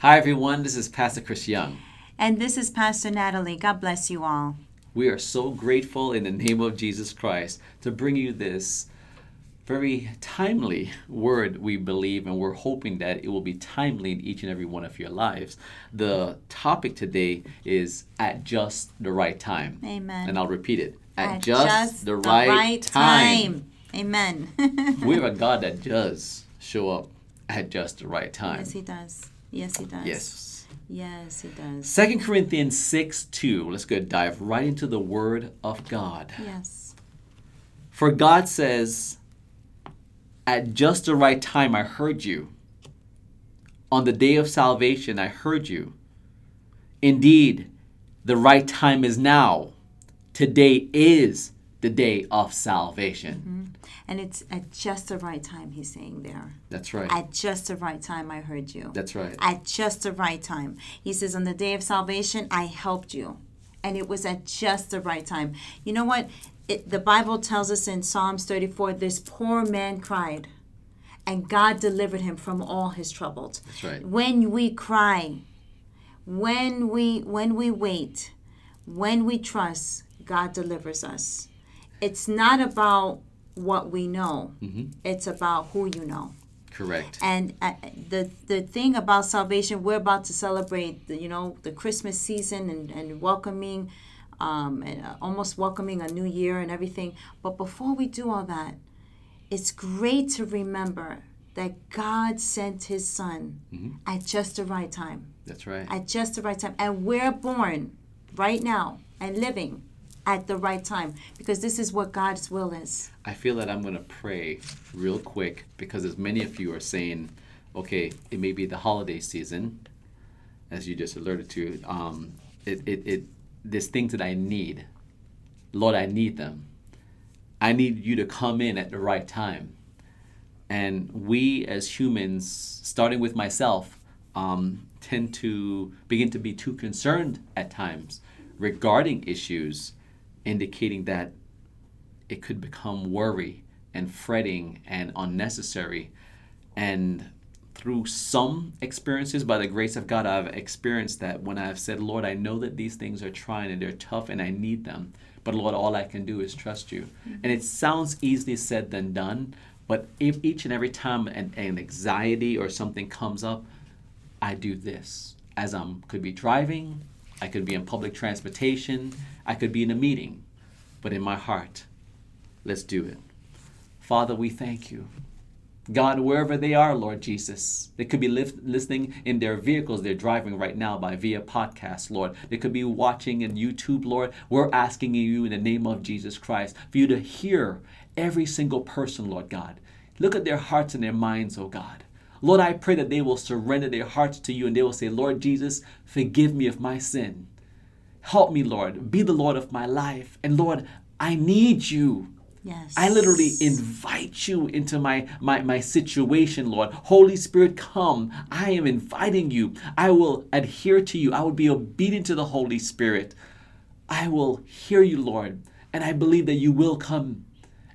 Hi, everyone. This is Pastor Chris Young. And this is Pastor Natalie. God bless you all. We are so grateful in the name of Jesus Christ to bring you this very timely word, we believe, and we're hoping that it will be timely in each and every one of your lives. The topic today is at just the right time. Amen. And I'll repeat it at, At just, the, right time. Amen. we have a God that does show up at just the right time. yes, He does. Yes, He does. Yes. Yes, He does. Second Corinthians 6 2. Let's go dive right into the Word of God. Yes. For God says, At just the right time I heard you. On the day of salvation I heard you. Indeed, the right time is now. Today is the day of salvation. Mm-hmm. And it's at just the right time, He's saying there. That's right. At just the right time, I heard you. That's right. At just the right time. He says, On the day of salvation, I helped you. And it was at just the right time. You know what? It, the Bible tells us in Psalms 34 this poor man cried, and God delivered him from all his troubles. That's right. When we cry, when we when we wait, when we trust, God delivers us. It's not about what we know. Mm-hmm. It's about who you know. Correct. And uh, the the thing about salvation, we're about to celebrate, the, you know, the Christmas season and, and welcoming, um, and uh, almost welcoming a new year and everything. But before we do all that, it's great to remember that God sent His Son at just the right time, That's right. at just the right time, and we're born right now and living at the right time because this is what God's will is. I feel that I'm going to pray real quick because as many of you are saying, okay, it may be the holiday season, as you just alerted to. Um, it, it, it, there's things that I need. Lord, I need them. I need you to come in at the right time. And we as humans, starting with myself, um, tend to begin to be too concerned at times regarding issues, indicating that it could become worry and fretting and unnecessary. And through some experiences, by the grace of God, I've experienced that when I've said, Lord, I know that these things are trying and they're tough and I need them. But Lord, all I can do is trust you. Mm-hmm. And it sounds easily said than done. But if each and every time an, an anxiety or something comes up, I do this. As I'm could be driving, I could be in public transportation, I could be in a meeting. But in my heart, let's do it. Father, we thank you. God, wherever they are, Lord Jesus, they could be lift, listening in their vehicles they're driving right now by via podcast, Lord. They could be watching in YouTube, Lord. We're asking you in the name of Jesus Christ for you to hear every single person, Lord God. Look at their hearts and their minds, oh God. Lord, I pray that they will surrender their hearts to you and they will say, Lord Jesus, forgive me of my sin. Help me, Lord. Be the Lord of my life. And Lord, I need you. Yes. I literally invite you into my, my, my situation, Lord. Holy Spirit, come. I am inviting you. I will adhere to you. I will be obedient to the Holy Spirit. I will hear you, Lord. And I believe that you will come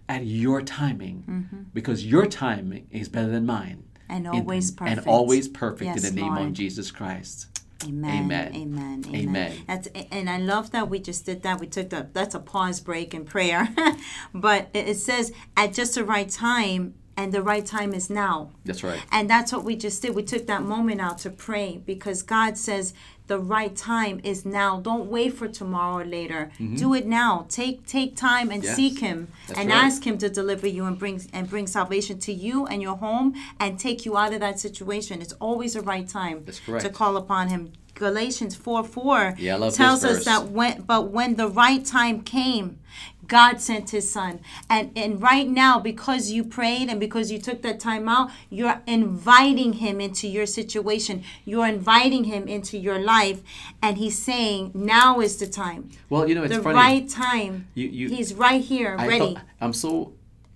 at your timing mm-hmm. because your timing is better than mine. And In- always And perfect. always perfect Yes, in the name of Lord. Jesus Christ. Amen. Amen. Amen. Amen. Amen. That's and I love that we just did that. We took that. That's a pause break in prayer, but it says at just the right time, and the right time is now. That's right. And that's what we just did. We took that moment out to pray because God says the right time is now. Don't wait for tomorrow or later. Do it now. Take take time and Mm-hmm. Yes. seek Him That's and right. ask Him to deliver you and bring and bring salvation to you and your home and take you out of that situation. It's always the right time to call upon Him. Galatians 4 4 Yeah, I love this tells us that when but when the right time came, God sent his son. And and right now, because you prayed and because you took that time out, you're inviting him into your situation. You're inviting him into your life. And he's saying, now is the time. Well, you know, it's the funny. right time. You- you- he's right here, I ready. thought- I'm so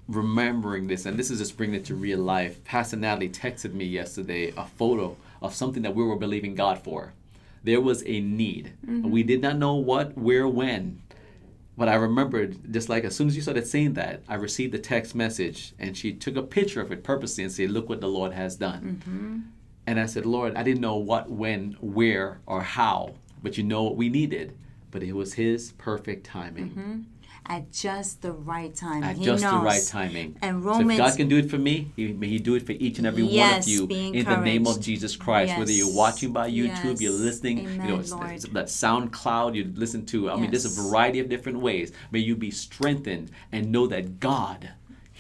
remembering this, and this is just bringing it to real life. Pastor Natalie texted me yesterday a photo of something that we were believing God for. There was a need. Mm-hmm. We did not know what, where, when. But I remembered, just like as soon as you started saying that, I received a text message, and she took a picture of it purposely and said, "Look what the Lord has done." Mm-hmm. And I said, Lord, I didn't know what, when, where, or how, but you know what we needed. But it was His perfect timing mm-hmm. At just the right time. at he just knows. the right timing. And so if Romans God can do it for me, he, may He do it for each and every one of you in the name of. Jesus Christ. Whether you're watching by YouTube, you're Yes. listening, you know, it's- it's that SoundCloud, you listen to. I mean, there's a variety of different ways. May you be strengthened and know that God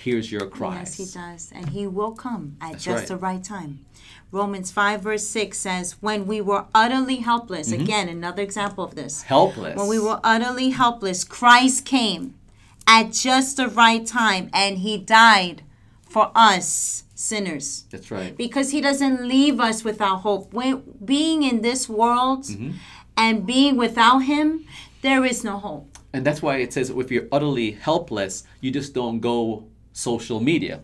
hears your cries. Yes, he does. And he will come at That's just right. the right time. Romans 5, verse 6 says, When we were utterly helpless, Mm-hmm. again, another example of this. Helpless. When we were utterly helpless, Christ came at just the right time and he died for us sinners. That's right. Because he doesn't leave us without hope. When being in this world Mm-hmm. and being without him, there is no hope. And that's why it says if you're utterly helpless, you just don't go social media.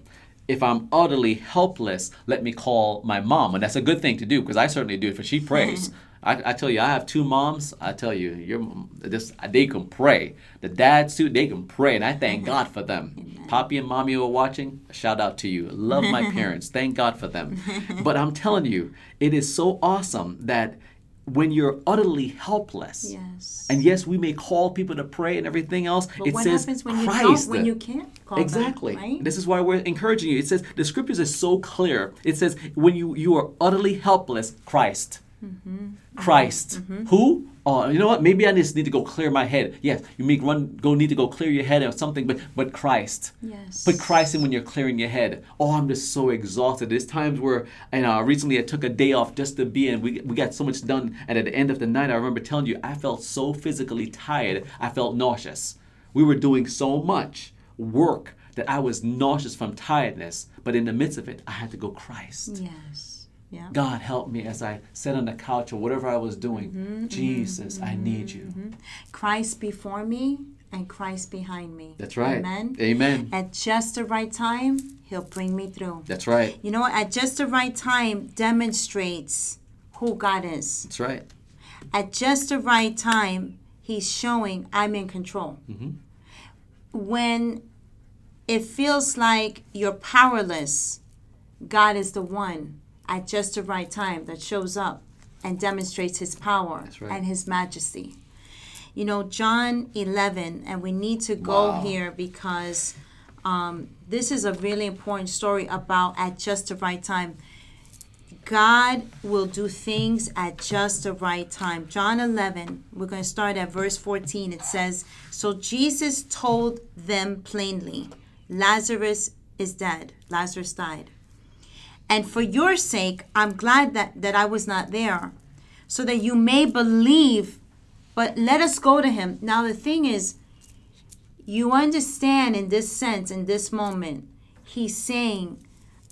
If I'm utterly helpless, let me call my mom. And that's a good thing to do because I certainly do it for she prays. I, I tell you, I have two moms. I tell you, your this they can pray. The dads too, they can pray, and I thank God for them. Poppy and mommy who are watching, shout out to you. Love my parents. Thank God for them. But I'm telling you, it is so awesome that when you're utterly helpless, Yes. and yes, we may call people to pray and everything else. But it what says happens when you Christ. don't, when you can't call them, exactly. right? This is why we're encouraging you. It says the scriptures is so clear. It says when you you are utterly helpless, Christ. Mm-hmm. Christ. Who? Oh, you know what? Maybe I just need to go clear my head. Yes, you may run, go need to go clear your head or something, but but Christ. Yes. Put Christ in when you're clearing your head. Oh, I'm just so exhausted. There's times where, and uh, recently I took a day off just to be in. We, we got so much done. And at the end of the night, I remember telling you, I felt so physically tired. I felt nauseous. We were doing so much work that I was nauseous from tiredness. But in the midst of it, I had to go, Christ. Yes. Yeah. God help me as I sat on the couch or whatever I was doing. Mm-hmm, Jesus, I need you. Christ before me and Christ behind me. That's right. Amen. Amen. At just the right time, he'll bring me through. That's right. You know what? At just the right time demonstrates who God is. That's right. At just the right time, he's showing I'm in control. Mm-hmm. When it feels like you're powerless, God is the one at just the right time that shows up and demonstrates his power right. and his majesty. You know, John 11, and we need to go Wow. here because um, this is a really important story about at just the right time. God will do things at just the right time. John 11, we're going to start at verse 14. It says, So Jesus told them plainly, Lazarus is dead. Lazarus died. And for your sake, I'm glad that, that I was not there, so that you may believe. But let us go to him. Now, the thing is, you understand in this sense, in this moment, he's saying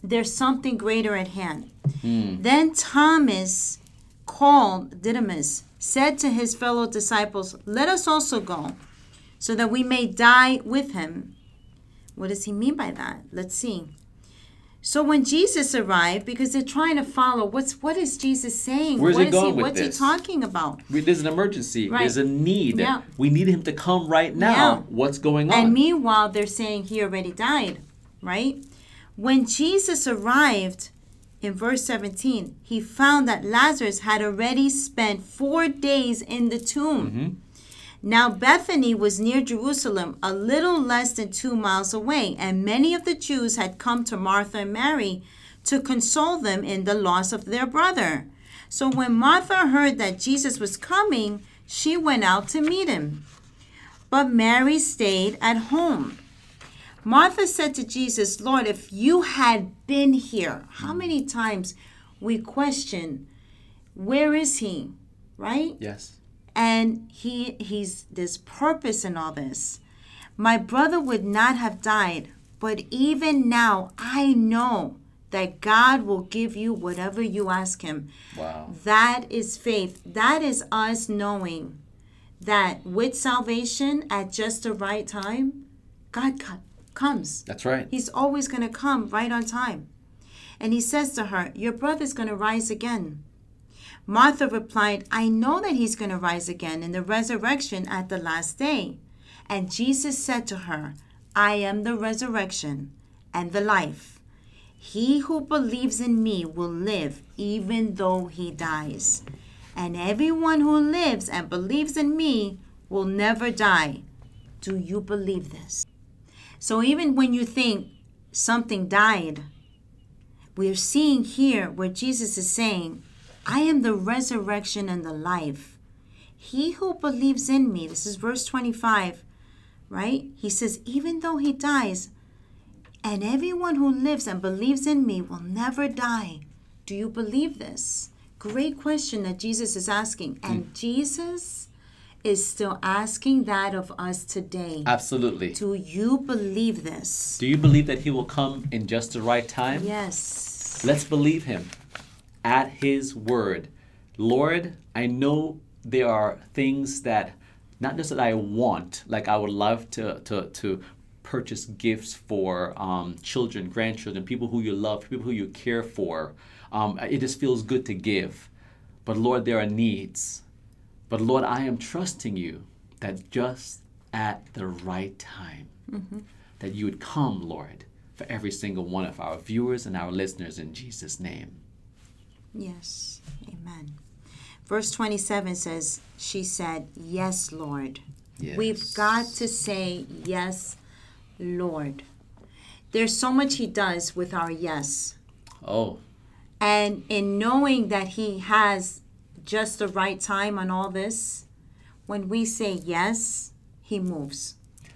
there's something greater at hand. Hmm. Then Thomas, called Didymus, said to his fellow disciples, Let us also go, so that we may die with him. What does he mean by that? Let's see. So when Jesus arrived, because they're trying to follow, what's what is Jesus saying? Where's What he is going with what's this? he talking about? There's an emergency. Right. There's a need. Yeah. We need him to come right now. Yeah. What's going on? And meanwhile, they're saying he already died, right? When Jesus arrived in verse 17, he found that Lazarus had already spent four days in the tomb. Mm-hmm. Now, Bethany was near Jerusalem, a little less than two miles away, and many of the Jews had come to Martha and Mary to console them in the loss of their brother. So when Martha heard that Jesus was coming, she went out to meet him. But Mary stayed at home. Martha said to Jesus, Lord, if you had been here, how many times we question, where is he? Right? yes. And he he's there's purpose in all this my brother would not have died but even now i know that god will give you whatever you ask him Wow. that is faith that is us knowing that with salvation at just the right time god co- comes That's right. He's always going to come right on time. And he says to her, Your brother's going to rise again. Martha replied, I know that he's going to rise again in the resurrection at the last day. And Jesus said to her, I am the resurrection and the life. He who believes in me will live even though he dies. And everyone who lives and believes in me will never die. Do you believe this? So even when you think something died, we're seeing here where Jesus is saying, I am the resurrection and the life. He who believes in me, this is verse 25, right? He says, even though he dies, and everyone who lives and believes in me will never die. Do you believe this? Great question that Jesus is asking. And mm. Jesus is still asking that of us today. Absolutely. Do you believe this? Do you believe that He will come in just the right time? Yes. Let's believe Him at His word. Lord, I know there are things that not just that I want, like I would love to to to purchase gifts for um, children, grandchildren, people who you love, people who you care for. Um, it just feels good to give. But Lord, there are needs. But Lord, I am trusting you that just at the right time, that you would come, Lord, for every single one of our viewers and our listeners in Jesus' name. Yes. Amen. Verse 27 says, She said, Yes, Lord. We've got to say, Yes, Lord. There's so much He does with our yes. Oh, And in knowing that He has just the right time on all this, when we say yes, He moves.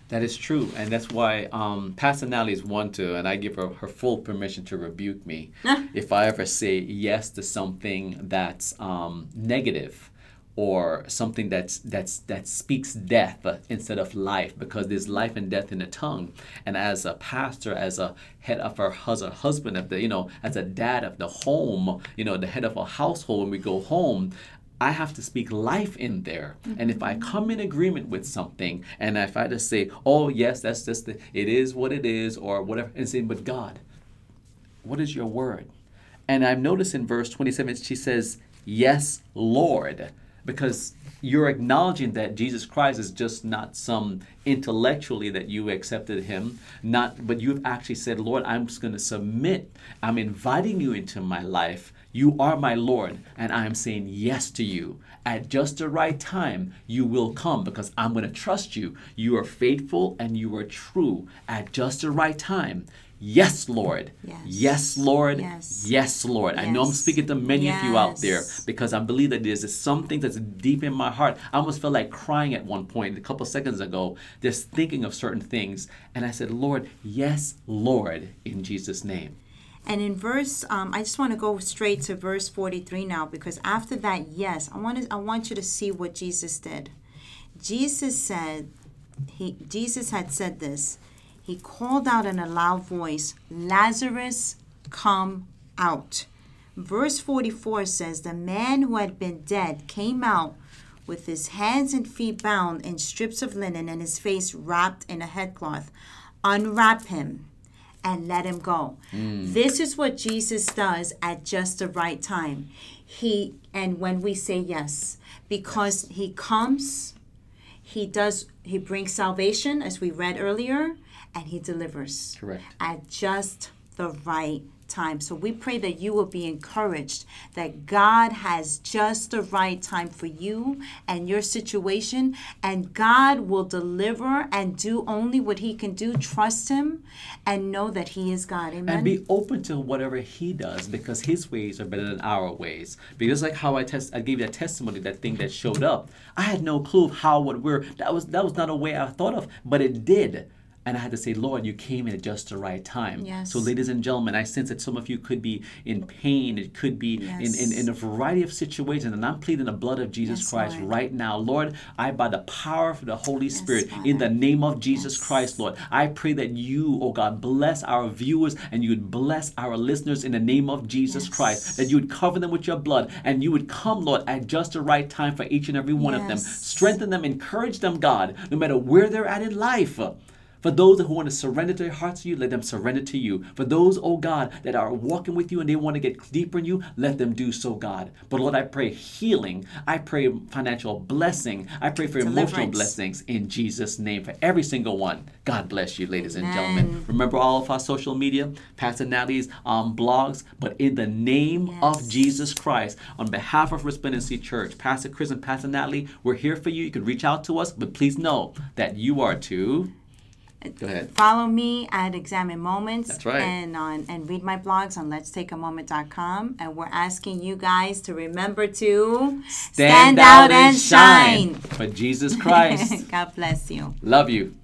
That is true. And that's why um, Pastor Natalie is one to, and I give her her full permission to rebuke me if I ever say yes to something that's um, negative or something that's that's that speaks death instead of life because there's life and death in the tongue and as a pastor as a head of our hus- a husband of the you know as a dad of the home you know the head of a household when we go home I have to speak life in there. And if I mm-hmm. come in agreement with something and if I just say, oh, yes, that's just the, it is what it is, or whatever, and say, but God, what is your word? And I've noticed in verse 27, she says, Yes, Lord, because you're acknowledging that Jesus Christ is just not some intellectually that you accepted him, not, but you've actually said, Lord, I'm just going to submit. I'm inviting you into my life. You are my Lord, and I am saying yes to you. At just the right time, you will come because I'm going to trust you. You are faithful and you are true. At just the right time, yes, Lord. Yes. Yes, Lord. Yes. Yes, Lord. I know I'm speaking to many of you out there because I believe that there's something that's deep in my heart. I almost felt like crying at one point a couple seconds ago, just thinking of certain things. And I said, Lord, yes, Lord, in Jesus' name. And in verse, um, I just want to go straight to verse 43 now because after that, yes, I want to, I want you to see what Jesus did. Jesus said, he Jesus had said this. He called out in a loud voice, Lazarus, come out. Verse 44 says, The man who had been dead came out with his hands and feet bound in strips of linen and his face wrapped in a headcloth. Unwrap him and let him go. Mm. This is what Jesus does at just the right time. He and when we say yes, because he comes, he does he brings salvation as we read earlier and he delivers Correct. at just the right time. So we pray that you will be encouraged that God has just the right time for you and your situation, and God will deliver and do only what He can do. Trust Him and know that He is God. Amen. And be open to whatever he does because his ways are better than our ways. Because like how I test I gave that testimony, that thing that showed up. I had no clue of how what where that was that was not a way I thought of, but it did. And I had to say, Lord, you came in at just the right time. Yes. So, ladies and gentlemen, I sense that some of you could be in pain. It could be in, in, in a variety of situations. And I'm pleading the blood of Jesus Yes, Christ Lord. right now. Lord, I, by the power of the Holy Spirit, in the name of Jesus Yes. Christ, Lord, I pray that you, oh God, bless our viewers and you would bless our listeners in the name of Jesus Yes. Christ. That you would cover them with your blood and you would come, Lord, at just the right time for each and every one of them. Strengthen them, encourage them, God, no matter where they're at in life. For those who want to surrender their hearts to you, let them surrender to you. For those, oh God, that are walking with you and they want to get deeper in you, let them do so, God. But Lord, I pray healing. I pray financial blessing. I pray for emotional blessings in Jesus' name for every single one. God bless you, ladies and gentlemen. Remember all of our social media, Pastor Natalie's um, blogs, but in the name of Jesus Christ, on behalf of Resplendency Church, Pastor Chris and Pastor Natalie, we're here for you. You can reach out to us, but please know that you are too. Go ahead. Follow me at Examine Moments. That's right. And on and read my blogs on let's take a moment.com. And we're asking you guys to remember to stand, stand out, out, and shine. shine For Jesus Christ. God bless you. Love you.